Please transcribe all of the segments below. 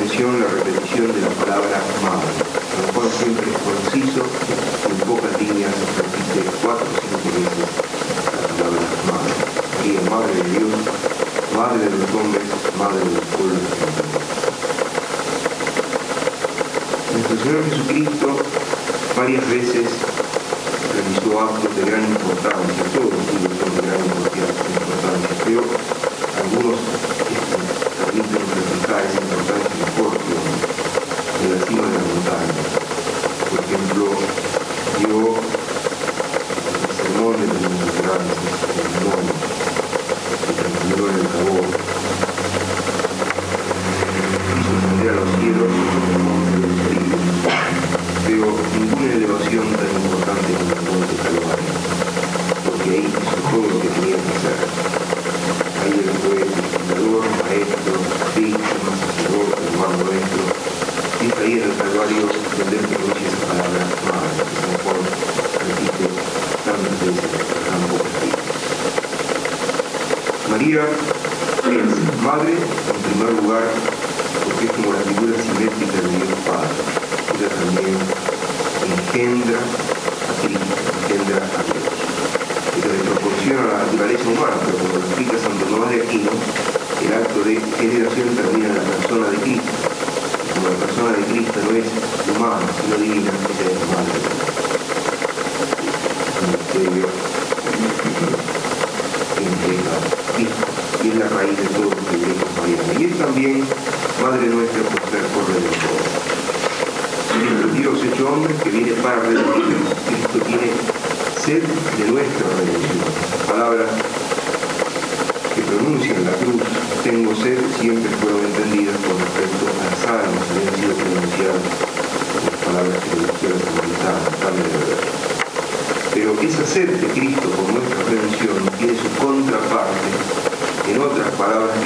la la repetición de la palabra madre. San Juan siempre es conciso, en pocas líneas repite cuatro o cinco veces la palabra madre. María, madre de Dios, madre de los hombres, madre de los pueblos. Nuestro Señor Jesucristo varias veces realizó actos de gran importancia, todos los hijos son de gran importancia, pero algunos permiten replicar esa реальность некоторых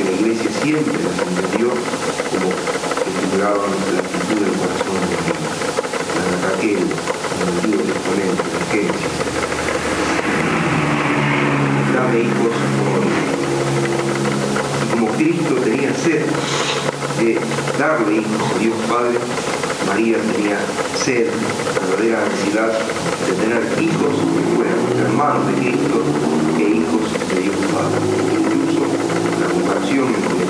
la Iglesia siempre las entendió como que figuraban la actitud del corazón de Dios, la Raquel, en el Antiguo Testamento, de Génesis. Dame hijos. Y como Cristo tenía sed de darle hijos a Dios Padre, María tenía sed, verdadera ansiedad de tener hijos que fueran hermanos de Cristo e hijos de Dios Padre. La comparación entre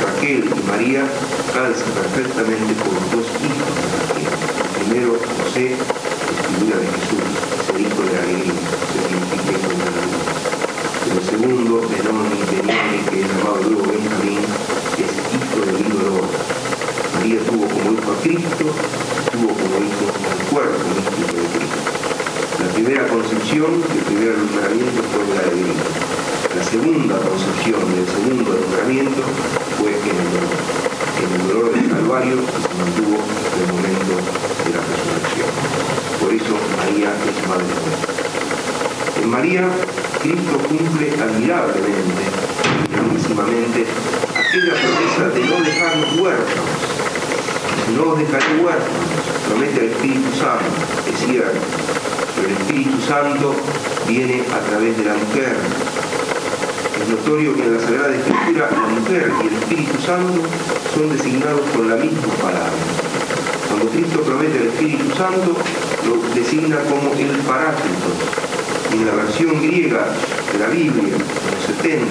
Raquel y María calza perfectamente con los dos hijos de Raquel. El primero, José, es figura de Jesús, es el hijo de la alegría, se significa hijo de la luz. El segundo, Benoni, Beniani, que es llamado luego Benjamín, es hijo del ídolo. María tuvo como hijo a Cristo, tuvo como hijo al cuerpo místico de Cristo. La primera concepción y el primer alumbramiento fue la de Cristo. La segunda concepción y el segundo alumbramiento fue en el. En el dolor del Calvario se mantuvo hasta el momento de la resurrección. Por eso María es Madre nuestra. En María, Cristo cumple admirablemente, grandísimamente, aquella promesa de no dejarnos huérfanos. No os dejaré huérfanos, promete el Espíritu Santo, es cierto, pero el Espíritu Santo viene a través de la mujer, notorio que en la Sagrada Escritura la mujer y el Espíritu Santo son designados con la misma palabra. Cuando Cristo promete el Espíritu Santo, lo designa como el Paráclito. En la versión griega de la Biblia, en los 70,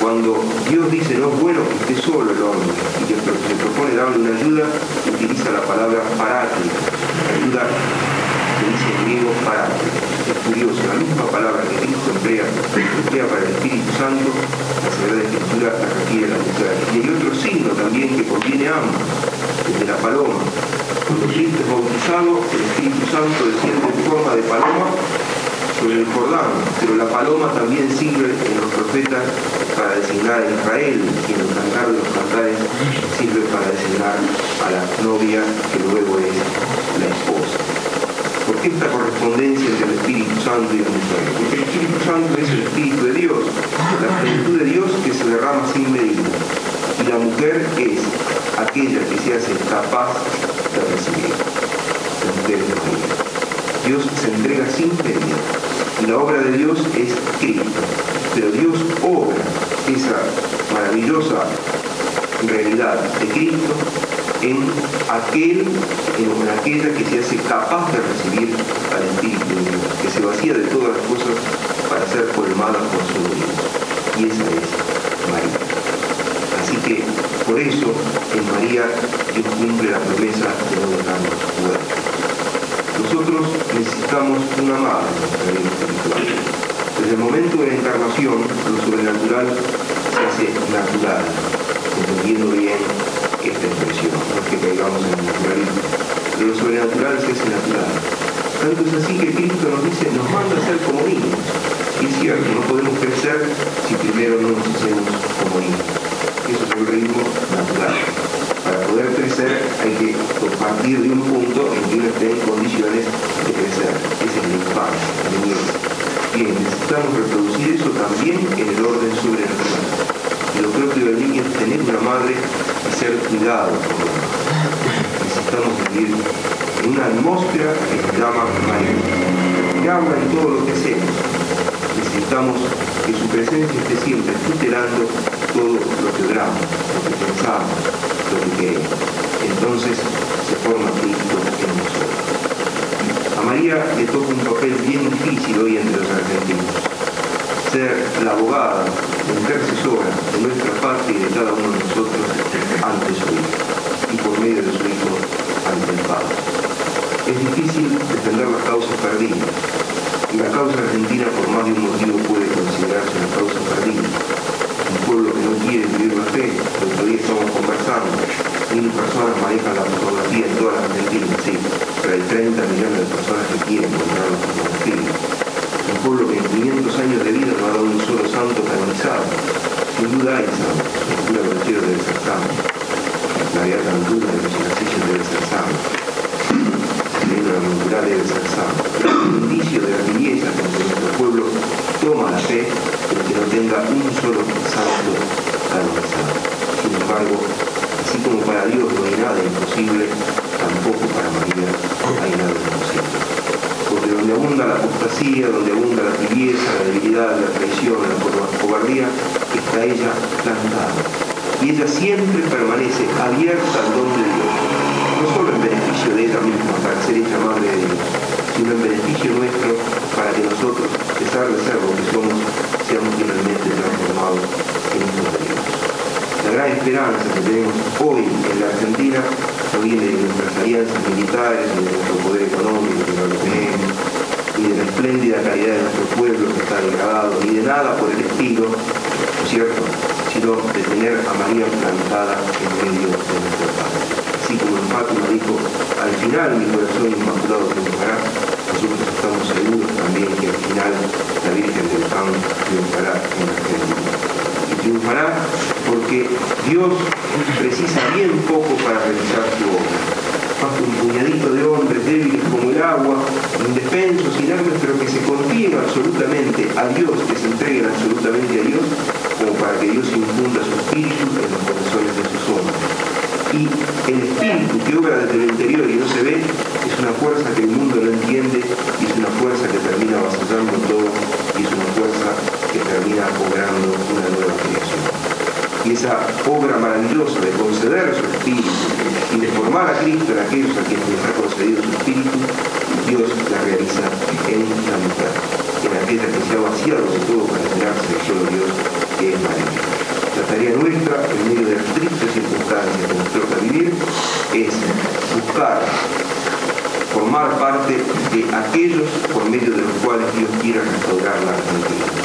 cuando Dios dice no es bueno que esté solo el hombre y que se propone darle una ayuda, utiliza la palabra Paráclito, ayuda que dice en griego Paráclito es curioso, la misma palabra que Cristo emplea, emplea para el Espíritu Santo, la Sagrada Escritura la requiere la mujer. Y hay otro signo también que contiene ambos, el de la paloma. Cuando Cristo es bautizado, el Espíritu Santo desciende en forma de paloma sobre el Jordán, pero la paloma también sirve en los profetas para designar a Israel y en el cantar de los cantares sirve para designar a la novia que luego es la esposa. ¿Por qué esta correspondencia entre el Espíritu Santo y la mujer? Porque el Espíritu Santo es el Espíritu de Dios, la plenitud de Dios que se derrama sin medida. Y la mujer es aquella que se hace capaz de recibir. La mujer María. Dios se entrega sin medida. Y la obra de Dios es Cristo, pero Dios obra esa maravillosa realidad de Cristo en aquel, en aquella que se hace capaz de recibir al Espíritu que se vacía de todas las cosas para ser colmada por su Dios. Y esa es María. Así que por eso en María Dios cumple la promesa de no dejarnos huérfanos. Nosotros necesitamos una madre en nuestra vida espiritual. Desde el momento de la encarnación, lo sobrenatural se hace natural, entendiendo bien caigamos en naturalismo, pero lo sobrenatural se hace natural. Tanto es así que Cristo nos dice, nos manda a ser como niños. Y es cierto, no podemos crecer si primero no nos hacemos como niños. Eso es el ritmo natural. Para poder crecer hay que partir de un punto en que uno esté en condiciones de crecer. Esa es la infancia, la. Bien, necesitamos reproducir eso también en el orden sobrenatural. Y lo propio del niño es tener una madre y ser cuidado por la madre. Necesitamos vivir en una atmósfera que se llama María, que habla en todo lo que hacemos. Necesitamos que su presencia esté siempre tutelando todo lo que obramos, lo que pensamos, lo que queremos. Entonces se forma Cristo en nosotros. A María le toca un papel bien difícil hoy entre los argentinos. Ser la abogada, la intercesora de nuestra patria y de cada uno de nosotros ante su Hijo y por medio de su Hijo Padre. Es difícil defender las causas perdidas. Y la causa argentina por más de un motivo puede considerarse una causa perdida. Un pueblo que no quiere vivir la fe, el otro día estamos conversando, mil personas manejan la fotografía en toda la Argentina, sí, pero hay 30 millones de personas que quieren comprar la fotografía. Un pueblo que en 500 años de vida no ha dado un solo santo canonizado. Sin duda hay santos, el cura Brochero debe ser santo, la Beata Antuna de los Narcisos debe ser santo, el la es un indicio de la belleza con que nuestro pueblo toma la fe el que no tenga un solo santo canonizado. Sin embargo, así como para Dios no hay nada imposible, tampoco para María hay nada imposible. Porque donde abunda la apostasía, donde abunda la tibieza, la debilidad, la traición, la cobardía, está ella plantada. Y ella siempre permanece abierta al don de Dios, no solo en beneficio de ella misma, para ser hecha madre de Dios, sino en beneficio nuestro para que nosotros, a pesar de ser lo que somos, seamos finalmente transformados en hijos de Dios. La gran esperanza que tenemos hoy en la Argentina no viene de nuestras alianzas militares, ni de nuestro poder económico que no lo tenemos, ni de la espléndida calidad de nuestro pueblo que está degradado, ni de nada por el estilo, ¿no es cierto?, sino de tener a María plantada en medio de nuestro Padre. Así como en Fátima dijo, al final mi corazón inmaculado triunfará, nosotros estamos seguros también que al final la Virgen del Pan triunfará en Argentina. Y triunfará porque Dios precisa bien poco para realizar su obra. Un puñadito de hombres débiles como el agua, indefensos, inermes, pero que se confíen absolutamente a Dios, que se entreguen absolutamente a Dios, como para que Dios infunda su espíritu en los corazones de sus hombres. Y el espíritu que obra desde el interior y no se ve es una fuerza que el mundo no entiende es una fuerza que termina avasallando todo es una fuerza que termina obrando una. Esa obra maravillosa de conceder su espíritu y de formar a Cristo en aquellos a quienes les ha concedido su espíritu, Dios la realiza en la mujer, en aquella que se ha vaciado de todo para esperarse de solo Dios, que es María. La tarea nuestra, en medio de las tristes circunstancias que nos toca vivir, es buscar formar parte de aquellos por medio de los cuales Dios quiera restaurar la Argentina.